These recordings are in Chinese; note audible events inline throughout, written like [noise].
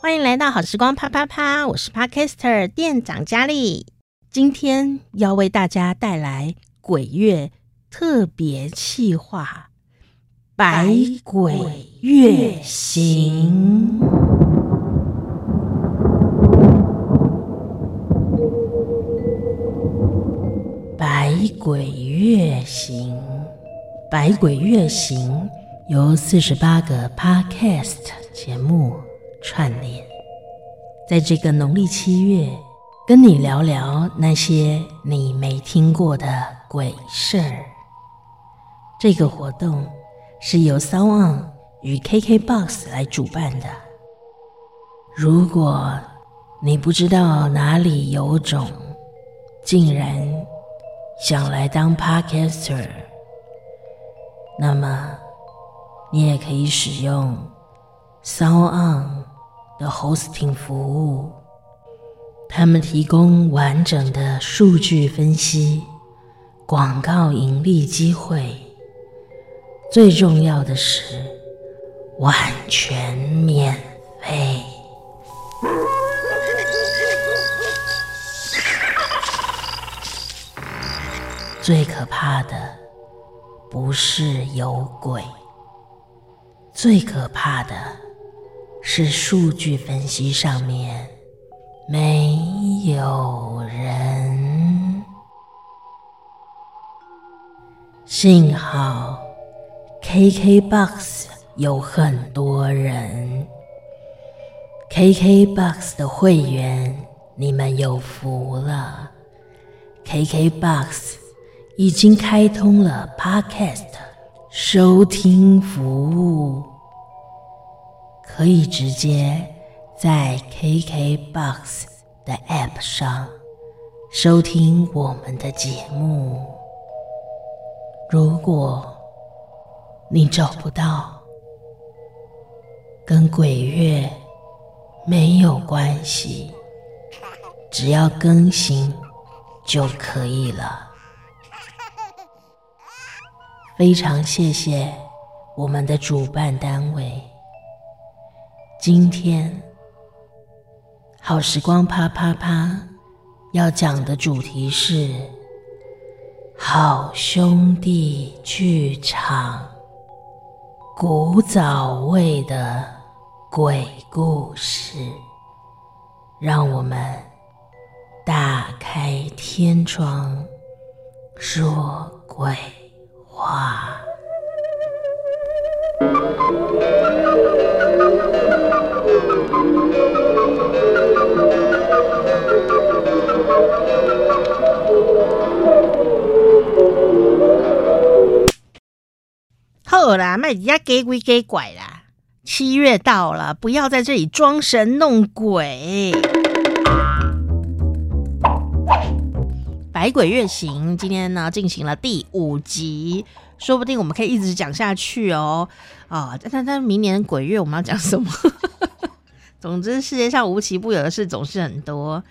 欢迎来到好时光啪啪啪，我是 Podcaster 店长佳丽，今天要为大家带来鬼月特别企划《百鬼月行》。百鬼月行，百鬼月行由四十八个 Podcast 节目串联，在这个农历七月，跟你聊聊那些你没听过的鬼事儿。这个活动是由 s o n 与 KKBOX 来主办的。如果你不知道哪里有种，竟然想来当 Podcaster，那么你也可以使用 SoundOn 的 Hosting 服务，他们提供完整的数据分析、广告盈利机会，最重要的是完全免费。最可怕的不是有鬼，最可怕的是数据分析上面没有人。幸好 KKBOX 有很多人，KKBOX 的会员，你们有福了，KKBOX。已经开通了 Podcast 收听服务，可以直接在 KKBOX 的 App 上收听我们的节目。如果你找不到，跟鬼月没有关系，只要更新就可以了。非常谢谢我们的主办单位。今天好时光啪啪啪要讲的主题是好兄弟剧场，古早味的鬼故事。让我们打开天窗说鬼啊。好啦，卖人家假鬼假怪啦！七月到了，不要在这里装神弄鬼。百鬼月行，今天呢进行了第五集，说不定我们可以一直讲下去哦。啊、哦，但但明年鬼月我们要讲什么？[laughs] 总之，世界上无奇不有的事总是很多。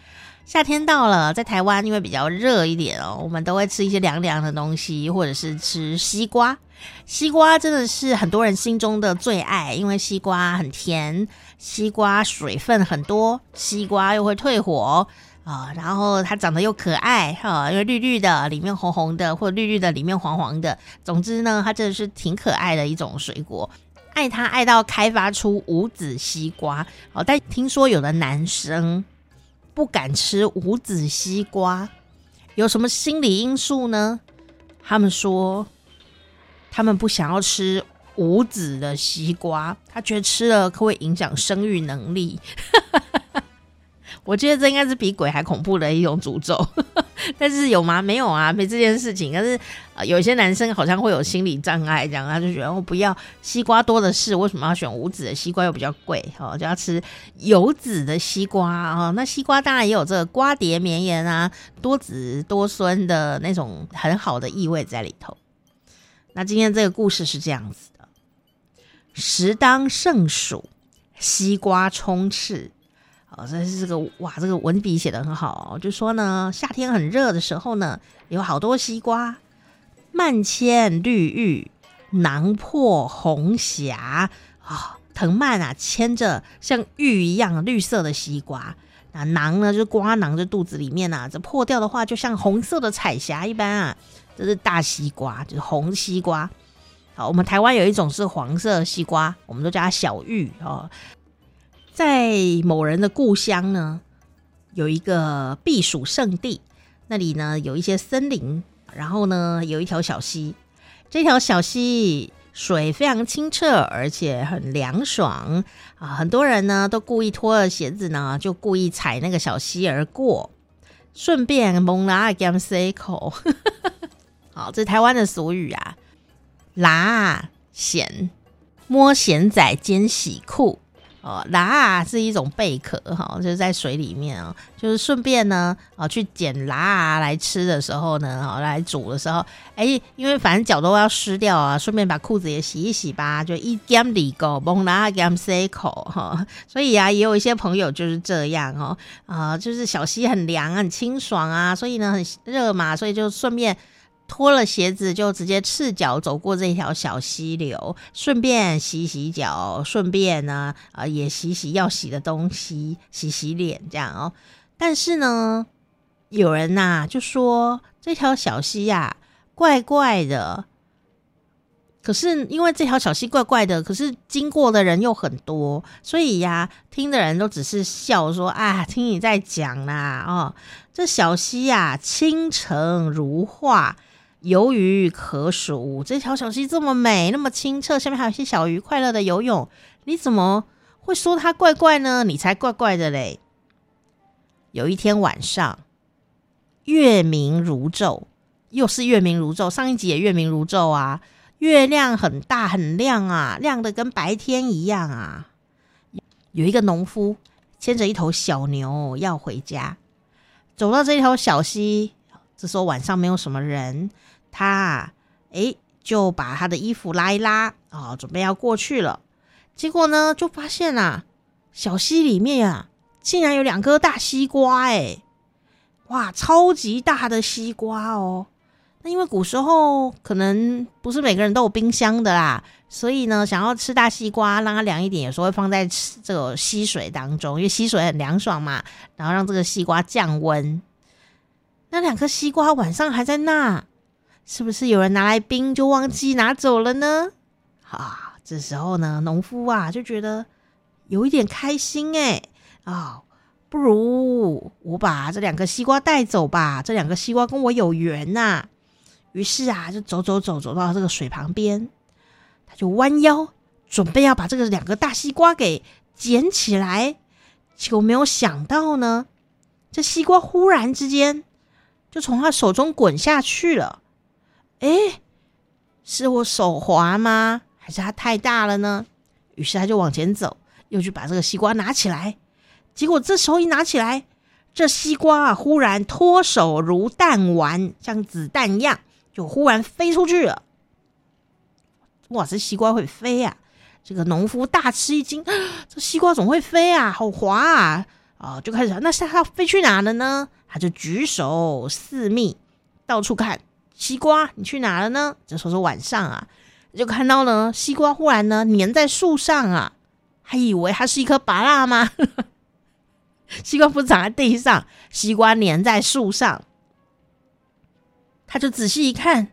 夏天到了，在台湾因为比较热一点哦，我们都会吃一些凉凉的东西，或者是吃西瓜。西瓜真的是很多人心中的最爱，因为西瓜很甜，西瓜水分很多，西瓜又会退火。啊、然后它长得又可爱哈、哦，因为绿绿的，里面红红的，或者绿绿的，里面黄黄的。总之呢，它真的是挺可爱的一种水果。爱它爱到开发出无籽西瓜哦，但听说有的男生不敢吃无籽西瓜，有什么心理因素呢？他们说，他们不想要吃无籽的西瓜，他觉得吃了可会影响生育能力。[laughs] 我觉得这应该是比鬼还恐怖的一种诅咒，[laughs] 但是有吗？没有啊，没这件事情。但是呃，有些男生好像会有心理障碍，这样他就觉得我不要西瓜多的是，为什么要选无籽的西瓜又比较贵？哦，就要吃有籽的西瓜啊，哦。那西瓜当然也有这个瓜瓞绵延啊，多子多孙的那种很好的意味在里头。那今天这个故事是这样子的：时当盛暑，西瓜充斥。这是这个哇，这个文笔写的很好。就说呢，夏天很热的时候呢，有好多西瓜，蔓牵绿玉，囊破红霞啊，藤蔓啊牵着像玉一样绿色的西瓜，那囊呢就是瓜囊在肚子里面啊，这破掉的话就像红色的彩霞一般啊。这是大西瓜，就是红西瓜。好，我们台湾有一种是黄色西瓜，我们都叫它小玉哦。在某人的故乡呢，有一个避暑胜地，那里呢有一些森林，然后呢有一条小溪。这条小溪水非常清澈，而且很凉爽啊！很多人呢都故意脱了鞋子呢，就故意踩那个小溪而过，顺便蒙拉甘塞口。[laughs] 好，这台湾的俗语啊，拉咸摸咸仔兼洗裤。哦，拉是一种贝壳哈，就是在水里面哦，就是顺便呢，啊，去捡拉来吃的时候呢，啊，来煮的时候，哎、因为反正脚都要湿掉啊，顺便把裤子也洗一洗吧，就一兼里狗蒙拉兼塞口哈，所以啊，也有一些朋友就是这样哦，啊，就是小溪很凉很清爽啊，所以呢很热嘛，所以就顺便。脱了鞋子就直接赤脚走过这条小溪流，顺便洗洗脚，顺便呢，啊、也洗洗要洗的东西，洗洗脸这样哦。但是呢，有人呐、啊、就说这条小溪呀、啊、怪怪的。可是因为这条小溪怪怪的，可是经过的人又很多，所以呀、啊，听的人都只是笑说啊，听你在讲啦哦，这小溪呀、啊、清澄如画。游鱼可数，这条小溪这么美，那么清澈，下面还有一些小鱼快乐的游泳。你怎么会说它怪怪呢？你才怪怪的嘞！有一天晚上，月明如昼，又是月明如昼。上一集也月明如昼啊，月亮很大很亮啊，亮的跟白天一样啊。有一个农夫牵着一头小牛要回家，走到这条小溪，这时候晚上没有什么人。他啊，诶，就把他的衣服拉一拉啊，哦，准备要过去了。结果呢，就发现啊，小溪里面啊，竟然有两颗大西瓜，诶，哇，超级大的西瓜哦。那因为古时候可能不是每个人都有冰箱的啦，所以呢，想要吃大西瓜，让它凉一点，有时候会放在这个溪水当中，因为溪水很凉爽嘛，然后让这个西瓜降温。那两颗西瓜晚上还在那。是不是有人拿来冰就忘记拿走了呢？啊，这时候呢，农夫啊就觉得有一点开心哎啊，不如我把这两个西瓜带走吧，这两个西瓜跟我有缘呐。于是啊，就走走走走到这个水旁边，他就弯腰准备要把这个两个大西瓜给捡起来，结果没有想到呢，这西瓜忽然之间就从他手中滚下去了。哎，是我手滑吗？还是它太大了呢？于是他就往前走，又去把这个西瓜拿起来。结果这时候一拿起来，这西瓜啊，忽然脱手如弹丸，像子弹一样，就忽然飞出去了。哇，这西瓜会飞呀！这个农夫大吃一惊，这西瓜怎么会飞啊？好滑啊！啊，就开始，那是它飞去哪了呢？他就举手四觅，到处看。西瓜，你去哪了呢？这时候是晚上啊，就看到呢，西瓜忽然呢粘在树上啊，还以为它是一颗芭蜡吗？[laughs] 西瓜不长在地上，西瓜粘在树上，他就仔细一看，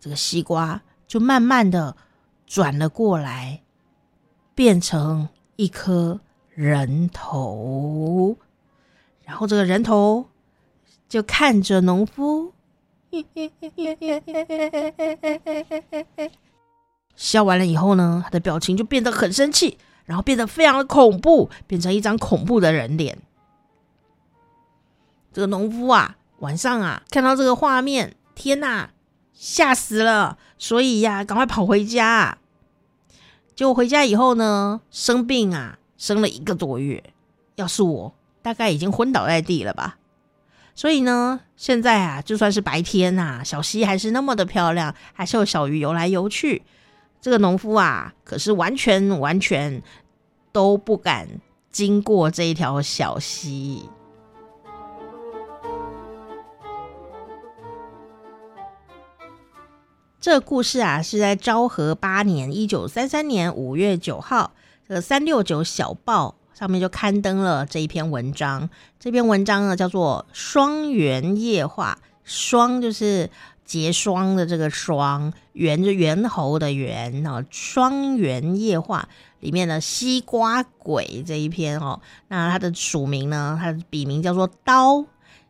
这个西瓜就慢慢的转了过来，变成一颗人头，然后这个人头就看着农夫。笑完了以后呢，他的表情就变得很生气，然后变得非常的恐怖，变成一张恐怖的人脸。这个农夫啊，晚上啊，看到这个画面，天哪，吓死了！所以呀、赶快跑回家。结果回家以后呢，生病啊，生了一个多月。要是我，大概已经昏倒在地了吧。所以呢，现在啊，就算是白天呐，小溪还是那么的漂亮，还是有小鱼游来游去。这个农夫啊，可是完全完全都不敢经过这一条小溪。这个故事啊，是在昭和八年（一九三三年）五月九号，这个三六九小报上面就刊登了这一篇文章。这篇文章呢叫做《双元夜话》，双就是结霜的这个霜，猿就猿猴的猿啊，《双元夜话》里面的西瓜鬼这一篇哦，那它的署名呢，它的笔名叫做刀。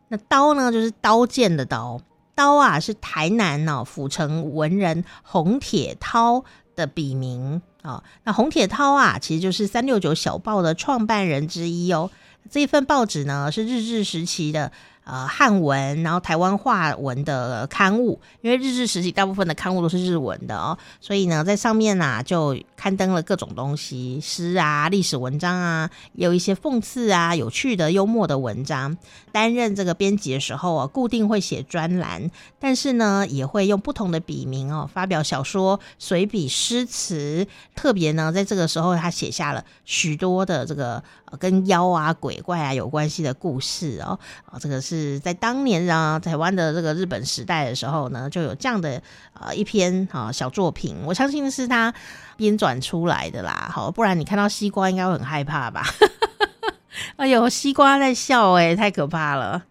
那刀呢，就是刀剑的刀。刀啊，是台南哦府城文人洪铁涛的笔名啊、哦。那洪铁涛啊，其实就是三六九小报的创办人之一哦。这一份报纸呢，是日治时期的。呃，汉文，然后台湾话文的刊物，因为日治时期大部分的刊物都是日文的哦，所以呢，在上面呢、就刊登了各种东西，诗啊、历史文章啊，有一些讽刺啊、有趣的、幽默的文章。担任这个编辑的时候啊，固定会写专栏，但是呢，也会用不同的笔名哦，发表小说、随笔、诗词。特别呢，在这个时候，他写下了许多的这个跟妖啊、鬼怪啊有关系的故事哦，哦，这个是。在当年啊，台湾的这个日本时代的时候呢，就有这样的呃一篇啊小作品，我相信是他编纂出来的啦。好，不然你看到西瓜应该会很害怕吧？[laughs] 哎呦，西瓜在笑哎、太可怕了！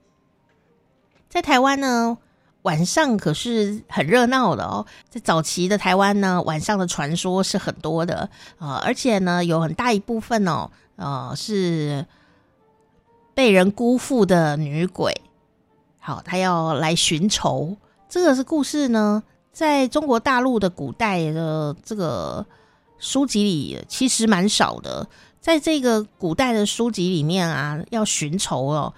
在台湾呢，晚上可是很热闹的哦。在早期的台湾呢，晚上的传说是很多的啊、而且呢，有很大一部分哦，呃是。被人辜负的女鬼，好，她要来寻仇。这个是故事呢，在中国大陆的古代的这个书籍里，其实蛮少的。在这个古代的书籍里面啊，要寻仇哦，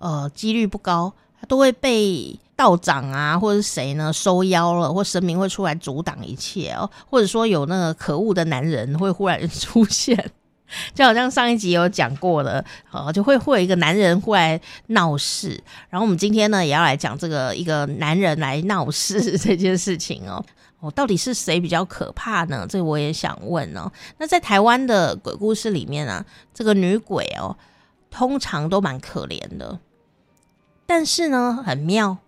呃，几率不高，都会被道长啊，或者是谁呢收妖了，或神明会出来阻挡一切哦，或者说有那个可恶的男人会忽然 [laughs] 出现。[laughs] 就好像上一集有讲过的，呃，就会会有一个男人会来闹事，然后我们今天呢也要来讲这个一个男人来闹事这件事情哦，[laughs] 哦，到底是谁比较可怕呢？这我也想问哦。那在台湾的鬼故事里面啊，这个女鬼哦，通常都蛮可怜的，但是呢很妙，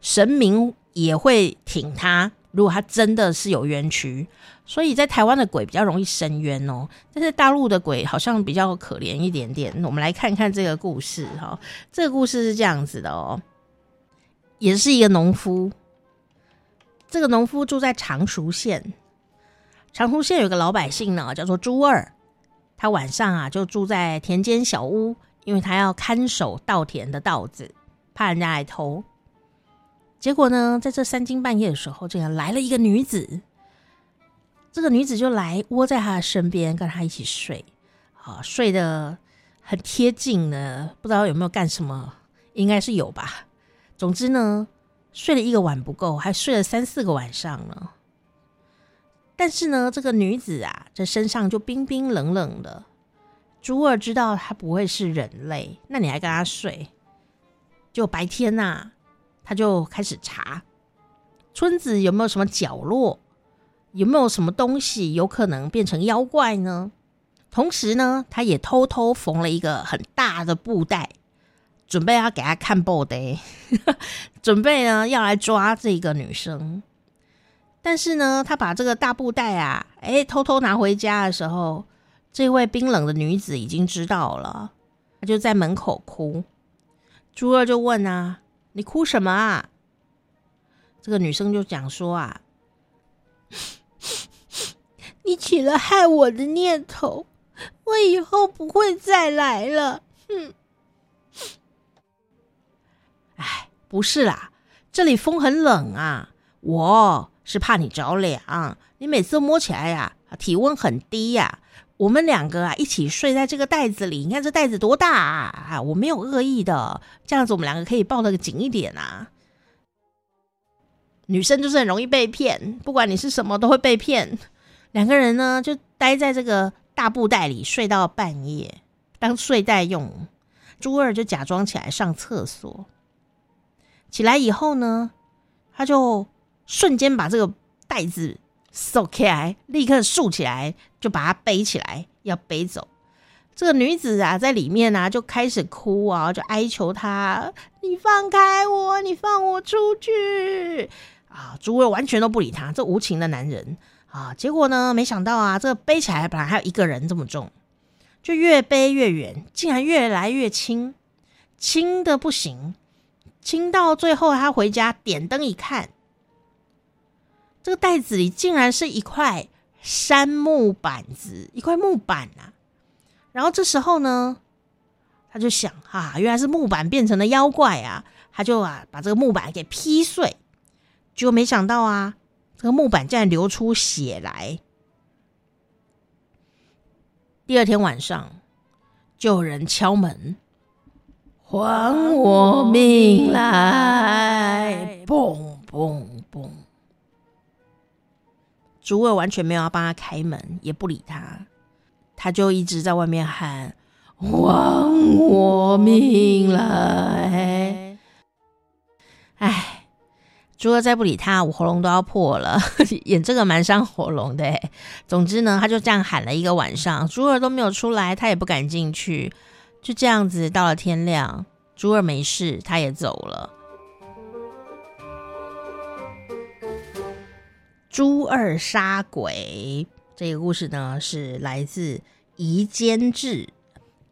神明也会挺她，如果他真的是有冤屈。所以在台湾的鬼比较容易伸冤哦，但是大陆的鬼好像比较可怜一点点。我们来看看这个故事哈，这个故事是这样子的哦，也是一个农夫。这个农夫住在常熟县，常熟县有个老百姓呢，叫做朱二，他晚上啊就住在田间小屋，因为他要看守稻田的稻子，怕人家来偷。结果呢，在这三更半夜的时候，竟然来了一个女子。这个女子就来窝在他的身边，跟他一起睡，啊，睡得很贴近呢。不知道有没有干什么，应该是有吧。总之呢，睡了一个晚不够，还睡了三四个晚上呢。但是呢，这个女子啊，这身上就冰冰冷冷的。朱二知道她不会是人类，那你还跟她睡？就白天呐、啊，他就开始查村子有没有什么角落。有没有什么东西有可能变成妖怪呢？同时呢，他也偷偷缝了一个很大的布袋，准备要给他看报的，[laughs] 准备呢要来抓这个女生。但是呢，他把这个大布袋啊，哎，偷偷拿回家的时候，这位冰冷的女子已经知道了，她就在门口哭。朱二就问啊：“你哭什么啊？”这个女生就讲说啊。[laughs] 你起了害我的念头，我以后不会再来了。哼！哎，不是啦，这里风很冷啊，我是怕你着凉。你每次摸起来呀，体温很低呀。我们两个啊，一起睡在这个袋子里，你看这袋子多大啊！我没有恶意的，这样子我们两个可以抱得紧一点啊。女生就是很容易被骗，不管你是什么，都会被骗。两个人呢，就待在这个大布袋里睡到半夜，当睡袋用。朱二就假装起来上厕所，起来以后呢，他就瞬间把这个袋子收起来，立刻竖起来，就把它背起来，要背走。这个女子啊，在里面啊，就开始哭啊，就哀求他：“你放开我，你放我出去！”啊，诸位完全都不理他，这无情的男人。啊，结果呢，没想到啊，这个背起来本来还有一个人这么重，就越背越远，竟然越来越轻，轻的不行，轻到最后他回家点灯一看，这个袋子里竟然是一块杉木板子，一块木板啊。然后这时候呢，他就想啊，原来是木板变成了妖怪啊，他就啊把这个木板给劈碎，结果没想到啊。这个木板竟然流出血来。第二天晚上，就有人敲门，还我命来！嘣嘣嘣！竹儿完全没有要帮他开门，也不理他，他就一直在外面喊：“还我命来！”哎。竹儿再不理他，我喉咙都要破了。[laughs] 演这个蛮伤喉咙的。总之呢，他就这样喊了一个晚上，竹儿都没有出来，他也不敢进去。就这样子到了天亮，竹儿没事，他也走了。朱二杀鬼这个故事呢，是来自《夷坚志》。《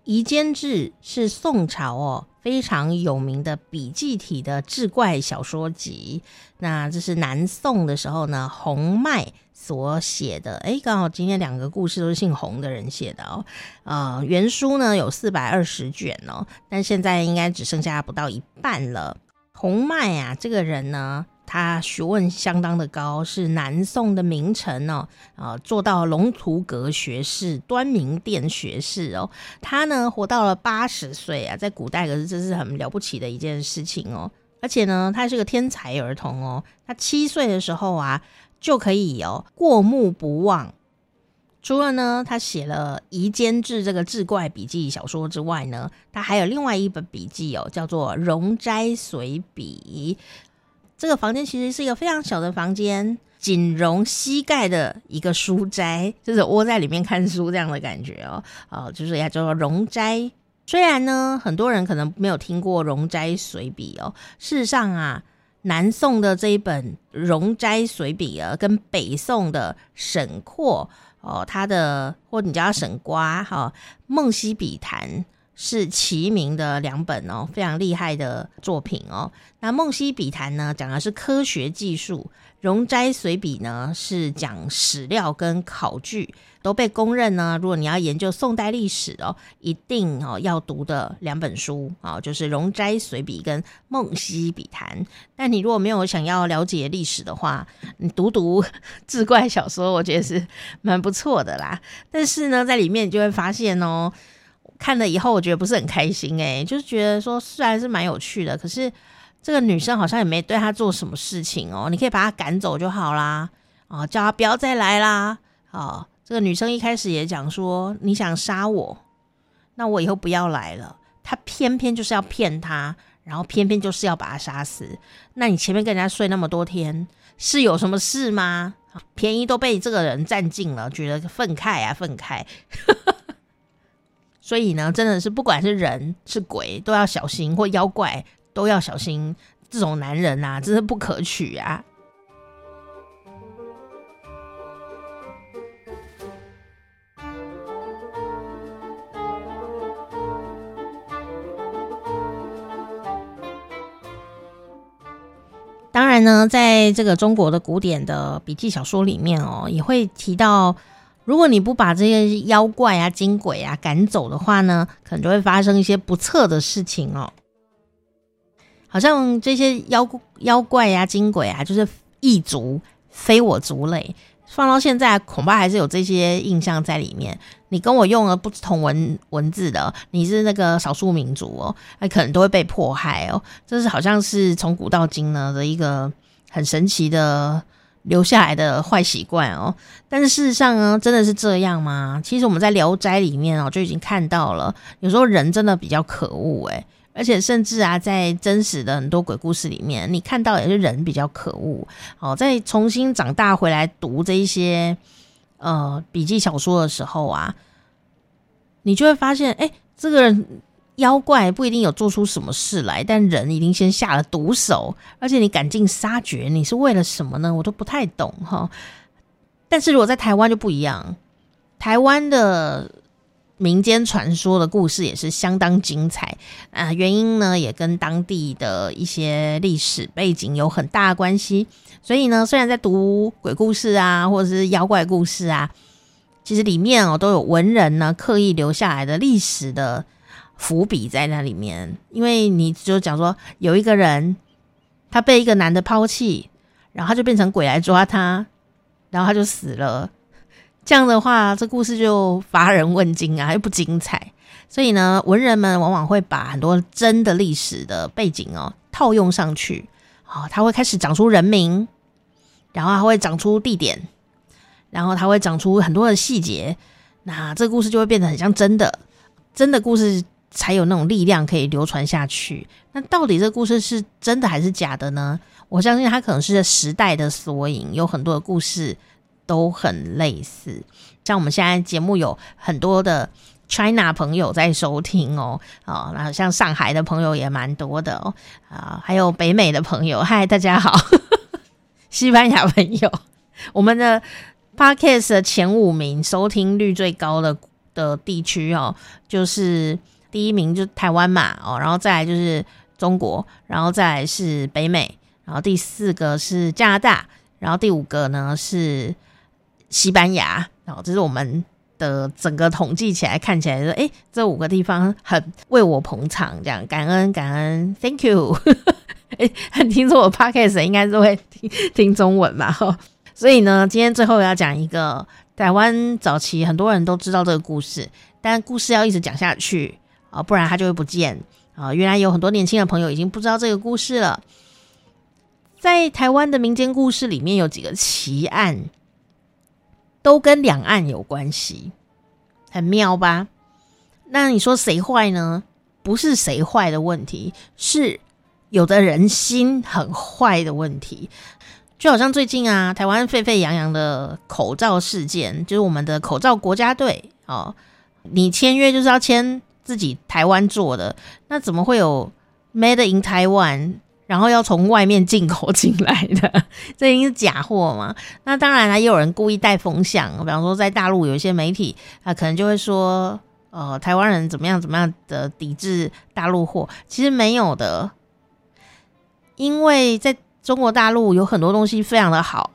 夷坚志》是宋朝哦。非常有名的笔记体的志怪小说集，那这是南宋的时候呢，洪迈所写的。诶，刚好今天两个故事都是姓洪的人写的哦。呃，原书呢有四百二十卷哦，但现在应该只剩下不到一半了。洪迈啊，这个人呢。他学问相当的高，是南宋的名臣哦，啊，做到龙图阁学士、端明殿学士哦。他呢，活到了八十岁啊，在古代可是这是很了不起的一件事情哦。而且呢，他是个天才儿童哦。他七岁的时候啊，就可以哦过目不忘。除了呢，他写了《夷坚志》这个志怪笔记小说之外呢，他还有另外一本笔记哦，叫做《容斋随笔》。这个房间其实是一个非常小的房间，仅容膝盖的一个书斋，就是窝在里面看书这样的感觉哦。哦，就是要叫做容斋。虽然呢，很多人可能没有听过《容斋随笔》哦。事实上啊，南宋的这一本《容斋随笔》啊，跟北宋的沈括哦，他的或你叫他沈瓜哈，《梦溪笔谈》。是齐名的两本哦，非常厉害的作品哦。那《梦溪笔谈》呢，讲的是科学技术；《容斋随笔》呢，是讲史料跟考据，都被公认呢。如果你要研究宋代历史哦，一定哦要读的两本书啊，就是《容斋随笔》跟《梦溪笔谈》。但你如果没有想要了解历史的话，你读读志怪小说，我觉得是蛮不错的啦。但是呢，在里面你就会发现哦。看了以后，我觉得不是很开心诶，就是觉得说虽然是蛮有趣的，可是这个女生好像也没对他做什么事情哦。你可以把他赶走就好啦，啊，叫他不要再来啦。啊，这个女生一开始也讲说你想杀我，那我以后不要来了。他偏偏就是要骗他，然后偏偏就是要把他杀死。那你前面跟人家睡那么多天，是有什么事吗？便宜都被这个人占尽了，觉得愤慨啊，愤慨。所以呢，真的是不管是人是鬼都要小心，或妖怪都要小心。这种男人、啊，真是不可取啊！当然呢，在这个中国的古典的笔记小说里面哦，也会提到。如果你不把这些妖怪啊、精鬼啊赶走的话呢，可能就会发生一些不测的事情哦。好像这些妖妖怪啊、精鬼啊，就是异族，非我族类。放到现在，恐怕还是有这些印象在里面。你跟我用了不同文文字的，你是那个少数民族哦，那可能都会被迫害哦。这是好像是从古到今呢的一个很神奇的。留下来的坏习惯哦，但是事实上呢，真的是这样吗？其实我们在《聊斋》里面哦，就已经看到了，有时候人真的比较可恶诶，而且甚至啊，在真实的很多鬼故事里面，你看到也是人比较可恶。好，在重新长大回来读这一些呃笔记小说的时候啊，你就会发现，哎，这个人。妖怪不一定有做出什么事来，但人一定先下了毒手，而且你赶尽杀绝，你是为了什么呢？我都不太懂哈。但是如果在台湾就不一样，台湾的民间传说的故事也是相当精彩啊。原因呢，也跟当地的一些历史背景有很大的关系。所以呢，虽然在读鬼故事啊，或者是妖怪故事啊，其实里面哦都有文人呢刻意留下来的历史的伏笔在那里面。因为你就讲说有一个人，他被一个男的抛弃，然后他就变成鬼来抓他。然后他就死了，这样的话，这故事就乏人问津啊，又不精彩。所以呢，文人们往往会把很多真的历史的背景哦套用上去，哦，他会开始长出人名，然后他会长出地点，然后他会长出很多的细节，那这故事就会变得很像真的，真的故事才有那种力量可以流传下去。那到底这个故事是真的还是假的呢？我相信它可能是时代的缩影，有很多的故事都很类似。像我们现在节目有很多的 China 朋友在收听哦，啊，那像上海的朋友也蛮多的哦，啊，还有北美的朋友，嗨，大家好，[laughs] 西班牙朋友，我们的 Podcast 的前五名收听率最高的的地区哦，就是第一名就台湾嘛，哦，然后再来就是中国，然后再来是北美。然后第四个是加拿大，然后第五个呢是西班牙。然后这是我们的整个统计起来看起来说，哎，这五个地方很为我捧场，这样感恩感恩，Thank you。[laughs] 哎，听说我 Podcast 应该是会听听中文嘛，哈。所以呢，今天最后要讲一个台湾早期很多人都知道这个故事，但故事要一直讲下去啊，不然他就会不见啊。原来有很多年轻的朋友已经不知道这个故事了。在台湾的民间故事里面，有几个奇案，都跟两岸有关系，很妙吧？那你说谁坏呢？不是谁坏的问题，是有的人心很坏的问题。就好像最近啊，台湾沸沸扬扬的口罩事件，就是我们的口罩国家队哦，你签约就是要签自己台湾做的，那怎么会有 Made in Taiwan？然后要从外面进口进来的，[laughs] 这一定是假货嘛？那当然了，也有人故意带风向，比方说在大陆有一些媒体啊，可能就会说，呃，台湾人怎么样怎么样的抵制大陆货，其实没有的，因为在中国大陆有很多东西非常的好，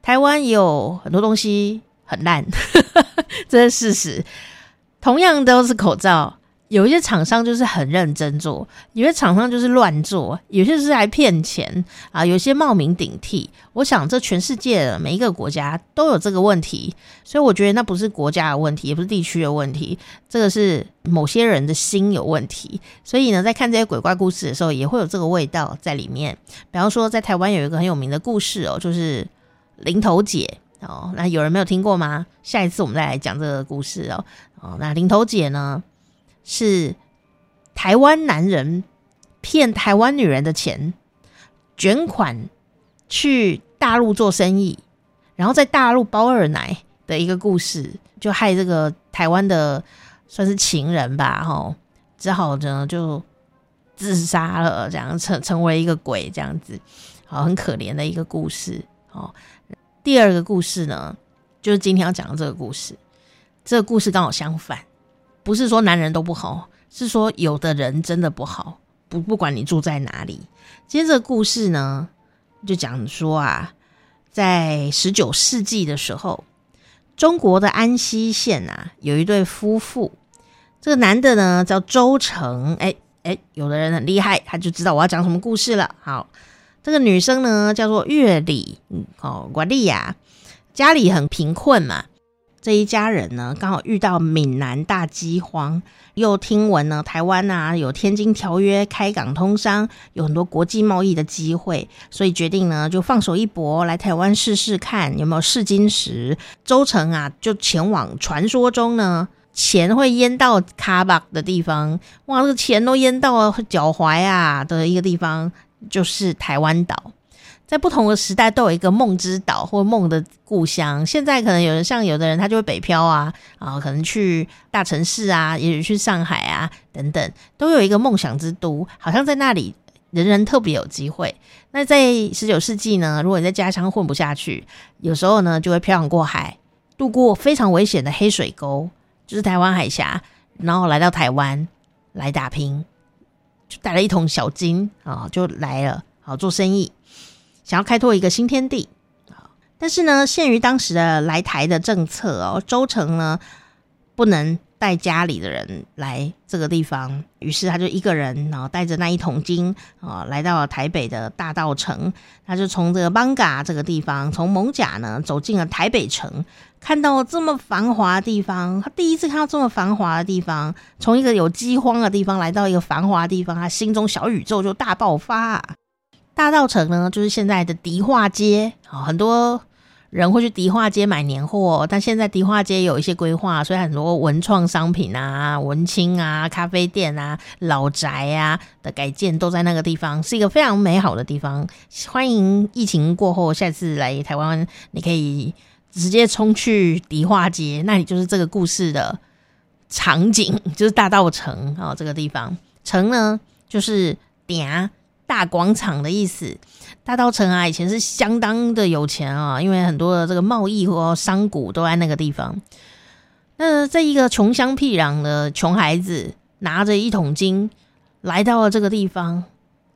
台湾也有很多东西很烂，[laughs] 这是事实。同样都是口罩。有一些厂商就是很认真做，有些厂商就是乱做，有些是来骗钱啊，有些冒名顶替。我想这全世界的每一个国家都有这个问题，所以我觉得那不是国家的问题，也不是地区的问题，这个是某些人的心有问题。所以呢，在看这些鬼怪故事的时候，也会有这个味道在里面。比方说，在台湾有一个很有名的故事哦，就是林头姐哦，那有人没有听过吗？下一次我们再来讲这个故事哦。哦，那林头姐呢？是台湾男人骗台湾女人的钱，卷款去大陆做生意，然后在大陆包二奶的一个故事，就害这个台湾的算是情人吧，吼，只好呢就自杀了，这样成成为一个鬼这样子，好，很可怜的一个故事。哦，第二个故事呢，就是今天要讲的这个故事，这个故事刚好相反。不是说男人都不好，是说有的人真的不好。不，不管你住在哪里。今天这个故事呢，就讲说啊，在十九世纪的时候，中国的安溪县啊，有一对夫妇。这个男的呢叫周成，哎哎，有的人很厉害，他就知道我要讲什么故事了。好，这个女生呢叫做月里，嗯，哦，管丽雅，家里很贫困嘛。这一家人呢，刚好遇到闽南大饥荒，又听闻呢，台湾啊有天津条约开港通商，有很多国际贸易的机会，所以决定呢就放手一搏，来台湾试试看有没有试金石。周成啊就前往传说中呢钱会淹到卡巴的地方，哇，这个钱都淹到脚踝啊的一个地方，就是台湾岛。在不同的时代都有一个梦之岛或梦的故乡。现在可能有人像有的人，他就会北漂啊，啊，可能去大城市啊，也许去上海啊等等，都有一个梦想之都，好像在那里人人特别有机会。那在十九世纪呢，如果你在家乡混不下去，有时候呢就会漂洋过海，渡过非常危险的黑水沟，就是台湾海峡，然后来到台湾来打拼，就带了一桶小金啊，就来了，好做生意，想要开拓一个新天地。但是呢，限于当时的来台的政策哦，周成呢不能带家里的人来这个地方，于是他就一个人，然后带着那一桶金啊，来到了台北的大稻城。他就从这个邦嘎这个地方，从蒙甲呢走进了台北城，看到这么繁华的地方，他第一次看到这么繁华的地方，从一个有饥荒的地方来到一个繁华的地方，他心中小宇宙就大爆发。大道城呢，就是现在的迪化街啊，很多。人会去迪化街买年货，但现在迪化街有一些规划，所以很多文创商品啊、文青啊、咖啡店啊、老宅啊的改建都在那个地方，是一个非常美好的地方。欢迎疫情过后下次来台湾，你可以直接冲去迪化街，那里就是这个故事的场景，就是大道城啊、哦、这个地方。城呢，就是嗲大广场的意思。大稻埕啊，以前是相当的有钱啊，因为很多的这个贸易或商贾都在那个地方。那这一个穷乡僻壤的穷孩子，拿着一桶金来到了这个地方，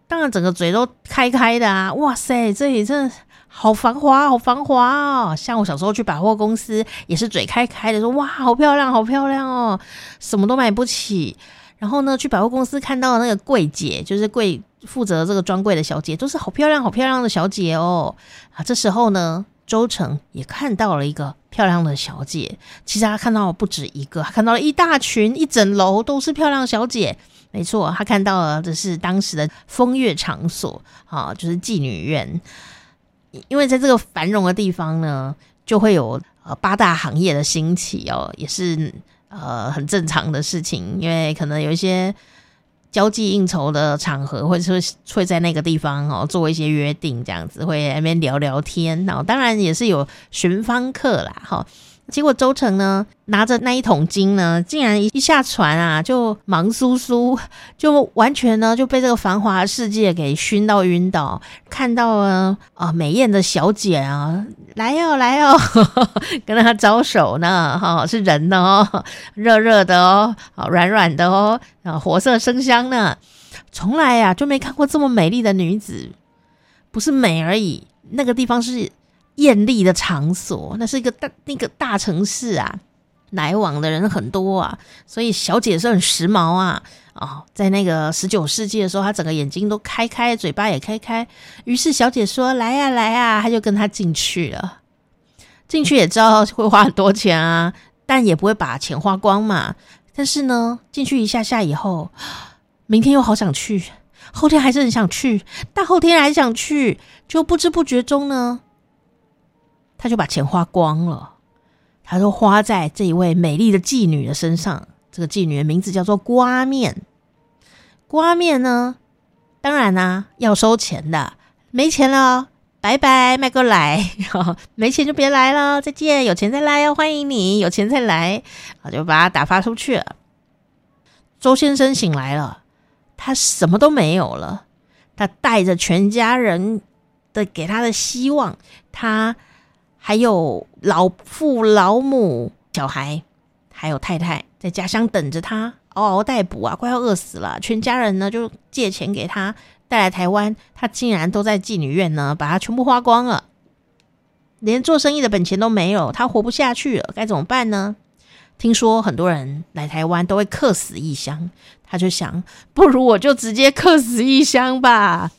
当然整个嘴都开开的啊！哇塞，这里真的好繁华，好繁华哦！像我小时候去百货公司，也是嘴开开的说，哇，好漂亮，好漂亮哦，什么都买不起。然后呢，去百货公司看到那个柜姐，就是柜。负责这个专柜的小姐都是好漂亮、好漂亮的小姐哦。啊，这时候呢，周成也看到了一个漂亮的小姐。其实他看到了不止一个，他看到了一大群、一整楼都是漂亮小姐。没错，他看到了这是当时的风月场所啊，就是妓女院。因为在这个繁荣的地方呢，就会有呃八大行业的兴起哦，也是呃很正常的事情。因为可能有一些。交际应酬的场合，或者是会在那个地方哦做一些约定，这样子会那边聊聊天。然后当然也是有寻方客啦，哈。结果周成呢，拿着那一桶金呢，竟然一下船啊，就忙苏苏，就完全呢就被这个繁华世界给熏到晕倒。看到了啊，美艳的小姐啊，来哟、哦、来哟、哦，[laughs] 跟他招手呢，哈，是人哦，热热的哦，软软的哦，啊，活色生香呢。从来呀、就没看过这么美丽的女子，不是美而已，那个地方是。艳丽的场所，那是一个大那个大城市啊，来往的人很多啊，所以小姐是很时髦啊。哦，在那个十九世纪的时候，她整个眼睛都开开，嘴巴也开开。于是小姐说：“来呀，来呀！”她就跟他进去了。进去也知道会花很多钱啊，但也不会把钱花光嘛。但是呢，进去一下下以后，明天又好想去，后天还是很想去，大后天还想去，就不知不觉中呢。他就把钱花光了，他说花在这一位美丽的妓女的身上。这个妓女的名字叫做瓜面。瓜面呢，当然啦、要收钱的。没钱了，拜拜，卖过来。[laughs] 没钱就别来了，再见。有钱再来哦，欢迎你。有钱再来，我就把他打发出去了。周先生醒来了，他什么都没有了。他带着全家人的给他的希望，他。还有老父老母、小孩，还有太太，在家乡等着他，嗷嗷待哺啊，快要饿死了。全家人呢就借钱给他带来台湾，他竟然都在妓女院呢，把他全部花光了，连做生意的本钱都没有，他活不下去了，该怎么办呢？听说很多人来台湾都会客死异乡，他就想，不如我就直接客死异乡吧。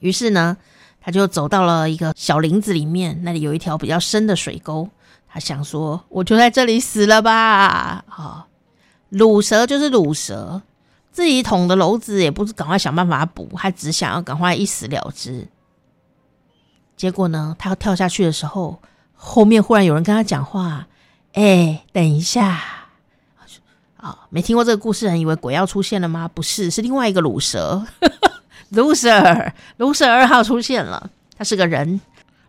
于是呢。他就走到了一个小林子里面，那里有一条比较深的水沟。他想说：“我就在这里死了吧。”啊，卤蛇就是卤蛇，自己捅的篓子也不是赶快想办法补，他只想要赶快一死了之。结果呢，他要跳下去的时候，后面忽然有人跟他讲话：“哎，等一下！”啊，没听过这个故事的人以为鬼要出现了吗？不是，是另外一个卤蛇。Loser，Loser 二号出现了，他是个人。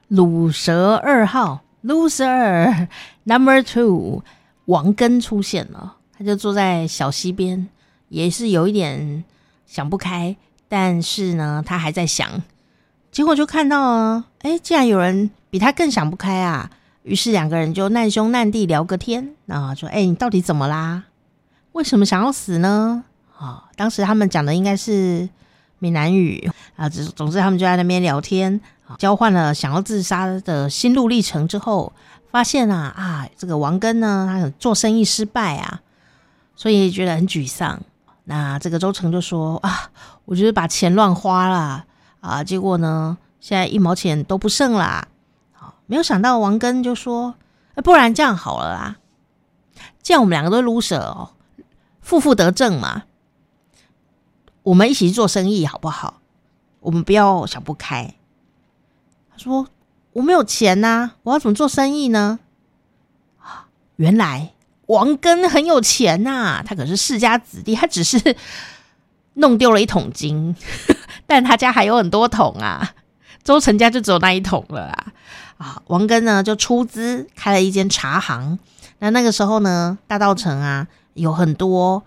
鲁蛇二号，Loser [laughs] Number Two，王根出现了，他就坐在小溪边，也是有一点想不开，但是呢，他还在想，结果就看到啊，哎，竟然有人比他更想不开啊！于是两个人就难兄难弟聊个天啊，说：“哎，你到底怎么啦？为什么想要死呢？”啊，当时他们讲的应该是闽南语啊，总总之他们就在那边聊天，交换了想要自杀的心路历程之后，发现啊啊，这个王根呢，他做生意失败啊，所以觉得很沮丧。那这个周成就说啊，我就是把钱乱花了啊，结果呢，现在一毛钱都不剩啦。没有想到王根就说：“不然这样好了啦，既然我们两个都是 loser 哦，负负得正嘛，我们一起做生意好不好？我们不要想不开。”他说：“我没有钱呐，我要怎么做生意呢？”，原来王根很有钱呐，他可是世家子弟，他只是弄丢了一桶金，[laughs] 但他家还有很多桶啊。周成家就只有那一桶了啊！啊，王根呢就出资开了一间茶行。那那个时候呢，大道城啊有很多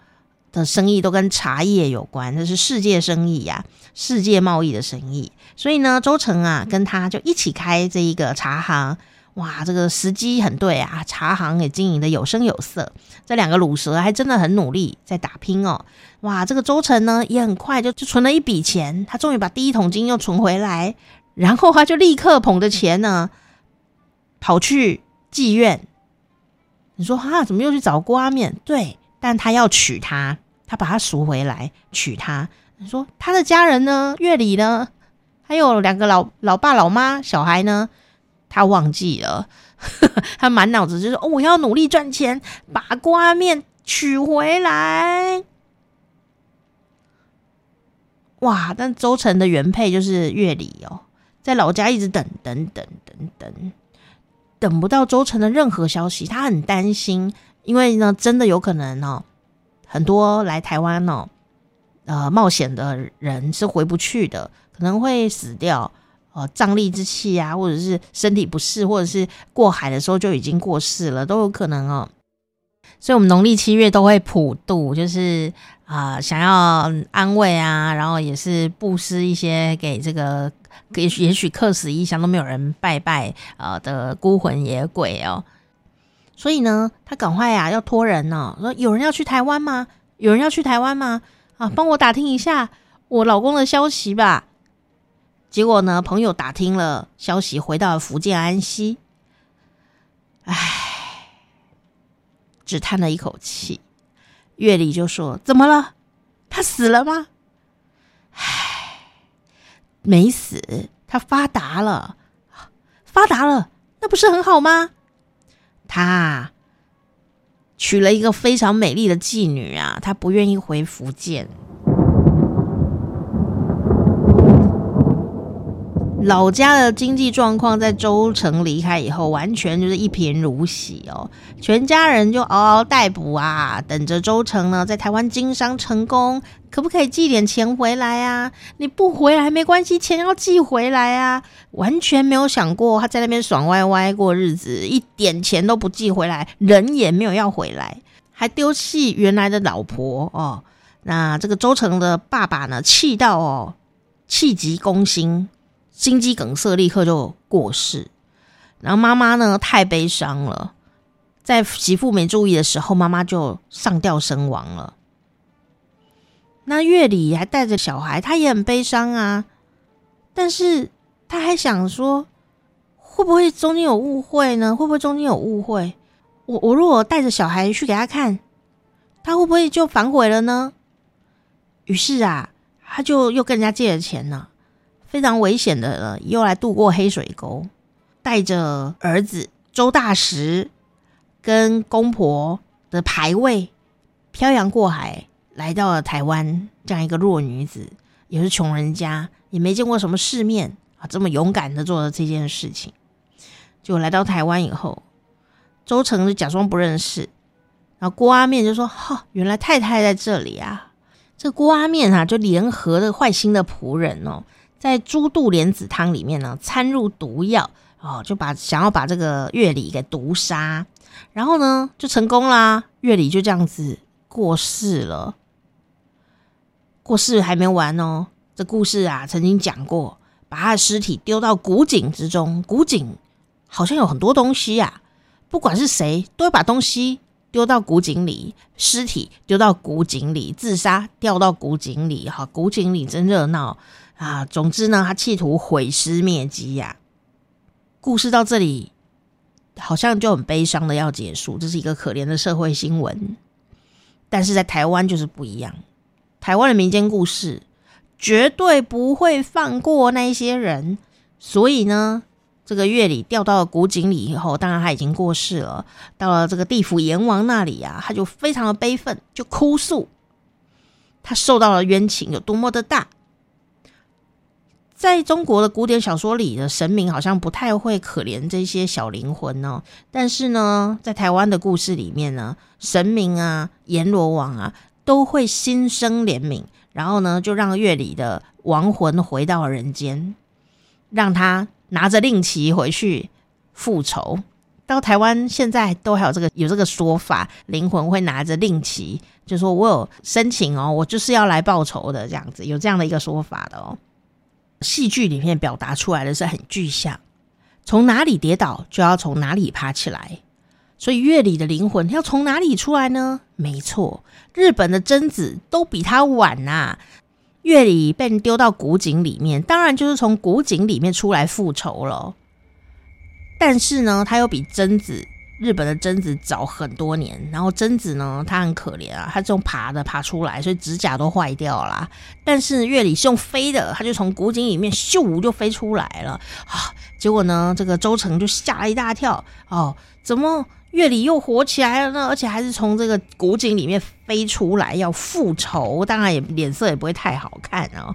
的生意都跟茶叶有关，这是世界生意呀、啊，世界贸易的生意。所以呢，周成啊跟他就一起开这一个茶行。哇，这个时机很对啊，茶行也经营的有声有色。这两个卤蛇还真的很努力在打拼哦。哇，这个周成呢也很快就就存了一笔钱，他终于把第一桶金又存回来。然后他就立刻捧着钱呢，跑去妓院。你说哈，怎么又去找郭阿面？对，但他要娶她，他把他赎回来，娶她。你说他的家人呢？月里呢？还有两个老老爸老妈，小孩呢？他忘记了，[laughs] 他满脑子就是哦，我要努力赚钱，把瓜面娶回来。哇！但周成的原配就是月里哦。在老家一直等等等等等，等不到周成的任何消息，他很担心，因为呢，真的有可能哦，很多来台湾哦，呃，冒险的人是回不去的，可能会死掉，呃，瘴癘之气啊，或者是身体不适，或者是过海的时候就已经过世了，都有可能哦。所以，我们农历七月都会普渡，就是啊、想要安慰啊，然后也是布施一些给这个。也许也许客死异乡都没有人拜拜啊的孤魂野鬼哦，所以呢，他赶快呀、啊、要托人呢、说有人要去台湾吗？有人要去台湾吗？啊，帮我打听一下我老公的消息吧。结果呢，朋友打听了消息，回到福建安溪，唉，只叹了一口气。月里就说：“怎么了？他死了吗？”唉。没死，他发达了，发达了，那不是很好吗？他娶了一个非常美丽的妓女啊，他不愿意回福建。老家的经济状况在周成离开以后，完全就是一贫如洗哦。全家人就嗷嗷待哺啊，等着周成呢在台湾经商成功，可不可以寄点钱回来啊？你不回来没关系，钱要寄回来啊！完全没有想过他在那边爽歪歪过日子，一点钱都不寄回来，人也没有要回来，还丢弃原来的老婆哦。那这个周成的爸爸呢，气到哦，气急攻心。心肌梗塞，立刻就过世。然后妈妈呢，太悲伤了，在媳妇没注意的时候，妈妈就上吊身亡了。那月里还带着小孩，他也很悲伤啊。但是他还想说，会不会中间有误会呢？会不会中间有误会？我我如果带着小孩去给他看，他会不会就反悔了呢？于是啊，他就又跟人家借了钱呢。非常危险的，又来渡过黑水沟，带着儿子周大石跟公婆的牌位漂洋过海，来到了台湾。这样一个弱女子，也是穷人家，也没见过什么世面啊，这么勇敢的做了这件事情。就来到台湾以后，周成就假装不认识，然后郭阿面就说：“哈、哦，原来太太在这里啊！”这郭阿面啊，就联合了坏心的仆人哦。在猪肚莲子汤里面呢，掺入毒药哦，就把想要把这个月里给毒杀，然后呢就成功啦，月里就这样子过世了。过世还没完哦，这故事啊，曾经讲过，把他的尸体丢到古井之中，古井好像有很多东西呀、啊，不管是谁，都会把东西丢到古井里，尸体丢到古井里，自杀掉到古井里，哈，古井里真热闹啊。总之呢，他企图毁尸灭迹呀。故事到这里，好像就很悲伤的要结束，这是一个可怜的社会新闻。但是在台湾就是不一样，台湾的民间故事绝对不会放过那些人。所以呢，这个月里掉到了古井里以后，当然他已经过世了。到了这个地府阎王那里啊，他就非常的悲愤，就哭诉他受到了冤情有多么的大。在中国的古典小说里的神明好像不太会可怜这些小灵魂哦，但是呢，在台湾的故事里面呢，神明啊、阎罗王啊都会心生怜悯，然后呢，就让月里的亡魂回到人间，让他拿着令旗回去复仇。到台湾现在都还有这个有这个说法，灵魂会拿着令旗，就说我有申请哦，我就是要来报仇的这样子，有这样的一个说法的哦。戏剧里面表达出来的是很具象，从哪里跌倒就要从哪里爬起来，所以月里的灵魂要从哪里出来呢？没错，日本的贞子都比他晚呐、啊。月里被丢到古井里面，当然就是从古井里面出来复仇了。但是呢，他又比贞子。日本的贞子早很多年，然后贞子呢，她很可怜啊，她这种爬的爬出来，所以指甲都坏掉了。但是月里是用飞的，他就从古井里面咻就飞出来了啊！结果呢，这个周成就吓了一大跳哦，怎么月里又活起来了呢？而且还是从这个古井里面飞出来要复仇，当然也脸色也不会太好看啊。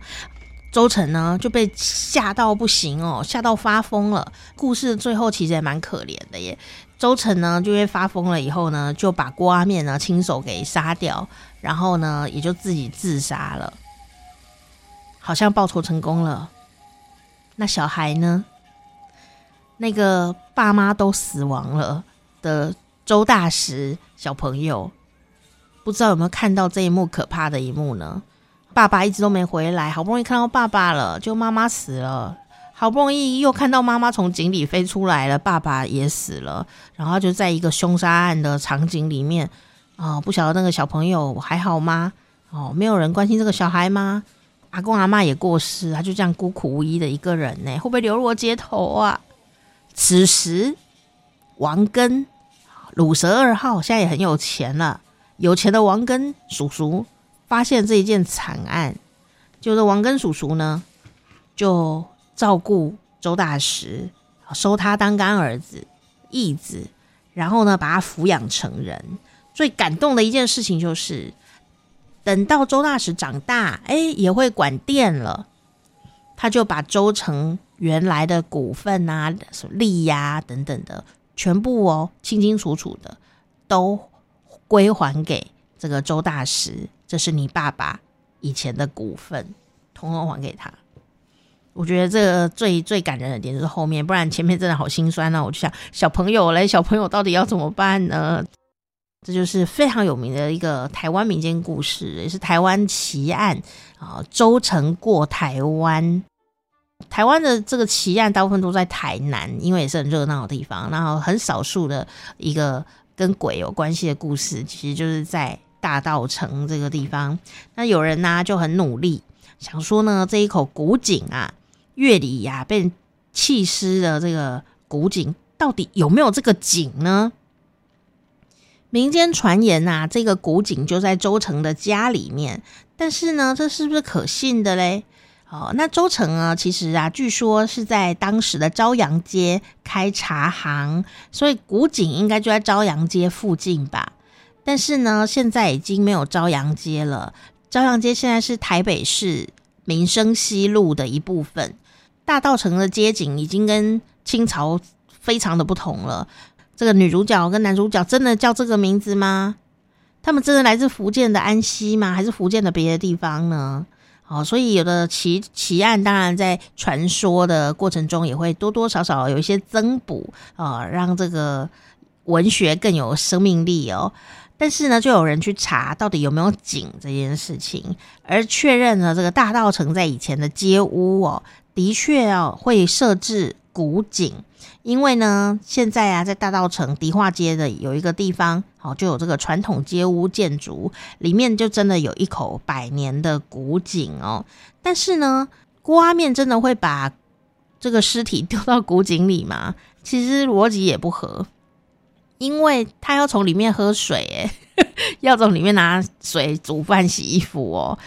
周成呢就被吓到不行哦，吓到发疯了。故事最后其实也蛮可怜的耶。周成呢就因为发疯了，以后呢就把郭阿面呢亲手给杀掉，然后呢也就自己自杀了，好像报仇成功了。那小孩呢？那个爸妈都死亡了的周大石小朋友，不知道有没有看到这一幕可怕的一幕呢？爸爸一直都没回来，好不容易看到爸爸了，就妈妈死了。好不容易又看到妈妈从井里飞出来了，爸爸也死了，然后就在一个凶杀案的场景里面，哦，不晓得那个小朋友还好吗？哦，没有人关心这个小孩吗？阿公阿妈也过世，他就这样孤苦无依的一个人呢，会不会流落街头啊？此时，王根鲁蛇二号现在也很有钱了，有钱的王根叔叔发现这一件惨案，就是王根叔叔呢，就。照顾周大石，收他当干儿子、义子，然后呢，把他抚养成人。最感动的一件事情就是，等到周大石长大，哎，也会管店了，他就把周成原来的股份啊、利呀等等的，全部哦，清清楚楚的都归还给这个周大石。这是你爸爸以前的股份，统统还给他。我觉得这个最最感人的点就是后面，不然前面真的好心酸呢、我就想，小朋友嘞，小朋友到底要怎么办呢？这就是非常有名的一个台湾民间故事，也是台湾奇案啊。周成过台湾，台湾的这个奇案大部分都在台南，因为也是很热闹的地方。然后很少数的一个跟鬼有关系的故事，其实就是在大道城这个地方。那有人呢、就很努力，想说呢，这一口古井啊。月里呀，被弃尸的这个古井，到底有没有这个井呢？民间传言呐、啊，这个古井就在周成的家里面，但是呢，这是不是可信的嘞？哦，那周成啊，其实啊，据说是在当时的朝阳街开茶行，所以古井应该就在朝阳街附近吧。但是呢，现在已经没有朝阳街了，朝阳街现在是台北市民生西路的一部分。大稻城的街景已经跟清朝非常的不同了。这个女主角跟男主角真的叫这个名字吗？他们真的来自福建的安溪吗？还是福建的别的地方呢？哦，所以有的奇奇案，当然在传说的过程中也会多多少少有一些增补啊，让这个文学更有生命力哦。但是呢，就有人去查到底有没有井这件事情，而确认了这个大稻城在以前的街屋哦，的确哦会设置古井，因为呢，现在啊在大道城迪化街的有一个地方，哦就有这个传统街屋建筑，里面就真的有一口百年的古井哦。但是呢，郭阿面真的会把这个尸体丢到古井里吗？其实逻辑也不合。因为他要从里面喝水，诶，[laughs] 要从里面拿水煮饭、洗衣服哦。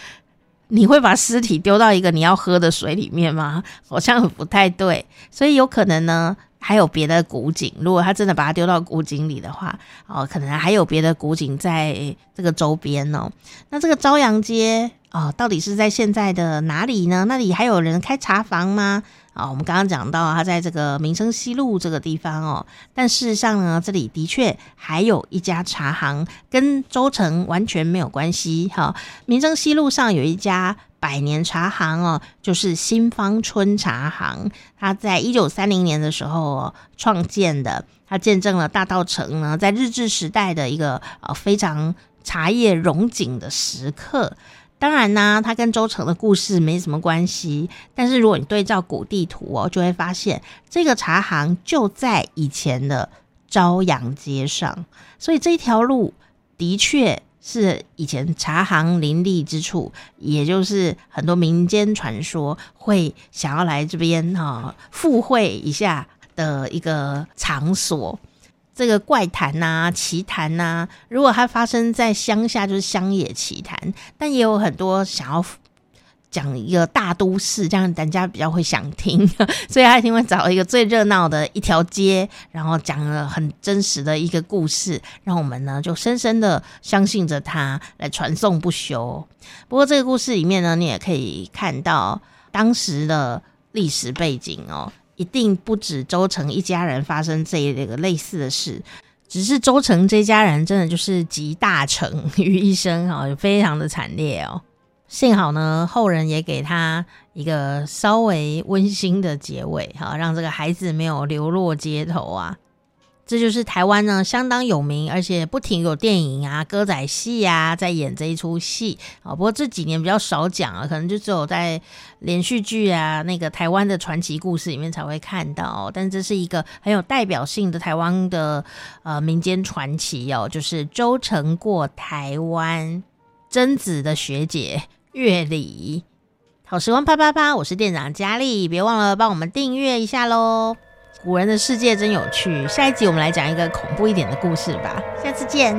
你会把尸体丢到一个你要喝的水里面吗？[laughs] 好像不太对，所以有可能呢，还有别的古井。如果他真的把它丢到古井里的话，哦，可能还有别的古井在这个周边哦。那这个朝阳街哦，到底是在现在的哪里呢？那里还有人开茶房吗？啊，我们刚刚讲到，他在这个民生西路这个地方哦，但事实上呢，这里的确还有一家茶行，跟州城完全没有关系。哈，民生西路上有一家百年茶行哦，就是新芳春茶行，他在一九三零年的时候哦创建的，他见证了大稻城呢在日治时代的一个呃非常茶叶荣景的时刻。当然呢、它跟周城的故事没什么关系。但是如果你对照古地图哦，就会发现这个茶行就在以前的朝阳街上，所以这条路的确是以前茶行林立之处，也就是很多民间传说会想要来这边哈附会一下的一个场所。这个怪谈呐、啊、奇谈呐、啊，如果它发生在乡下，就是乡野奇谈；但也有很多想要讲一个大都市，这样大家比较会想听，[laughs] 所以他一定会找一个最热闹的一条街，然后讲了很真实的一个故事，让我们呢就深深的相信着它，来传颂不休。不过这个故事里面呢，你也可以看到当时的历史背景哦。一定不止周成一家人发生这一个类似的事，只是周成这家人真的就是集大成于一身啊，非常的惨烈哦。幸好呢，后人也给他一个稍微温馨的结尾哈，让这个孩子没有流落街头啊。这就是台湾呢，相当有名，而且不停有电影啊、歌仔戏啊在演这一出戏啊。不过这几年比较少讲啊，可能就只有在连续剧啊、那个台湾的传奇故事里面才会看到。但这是一个很有代表性的台湾的呃民间传奇哦，就是周成过台湾贞子的学姐月里。好时光啪啪啪，我是店长佳丽，别忘了帮我们订阅一下喽。古人的世界真有趣，下一集我们来讲一个恐怖一点的故事吧。下次见。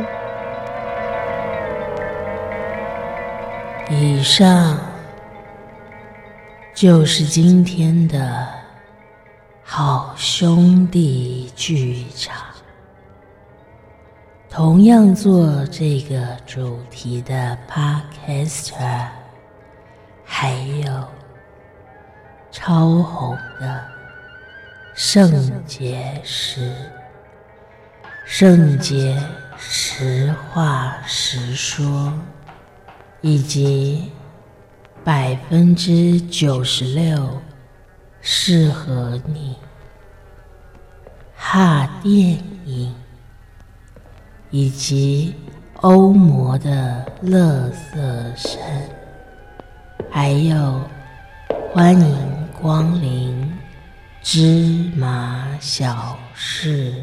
以上就是今天的好兄弟剧场。同样做这个主题的 Podcaster，还有超红的。圣洁石，圣洁实话实说，以及百分之九十六适合你哈电影，以及欧魔的乐色声，还有欢迎光临。芝麻小事。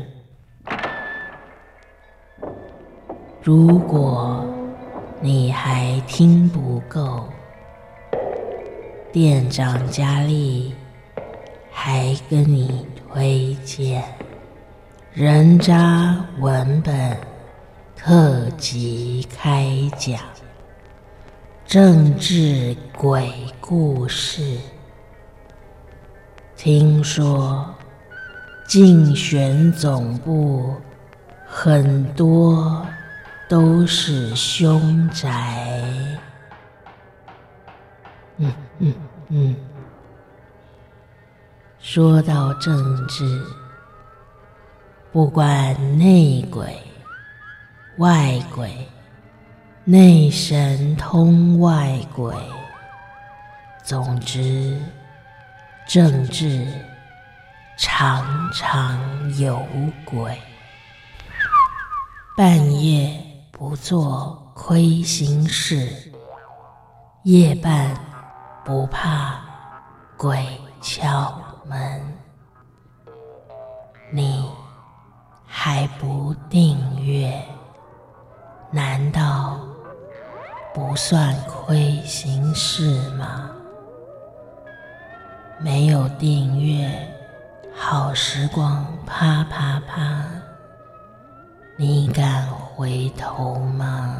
如果你还听不够，店长佳丽还跟你推荐人渣文本特辑开讲，政治鬼故事。听说竞选总部很多都是凶宅。嗯嗯嗯。说到政治，不管内鬼、外鬼、内神通外鬼，总之。政治常常有鬼，半夜不做亏心事，夜半不怕鬼敲门。你还不订阅，难道不算亏心事吗？没有订阅，好时光啪啪啪，你敢回头吗？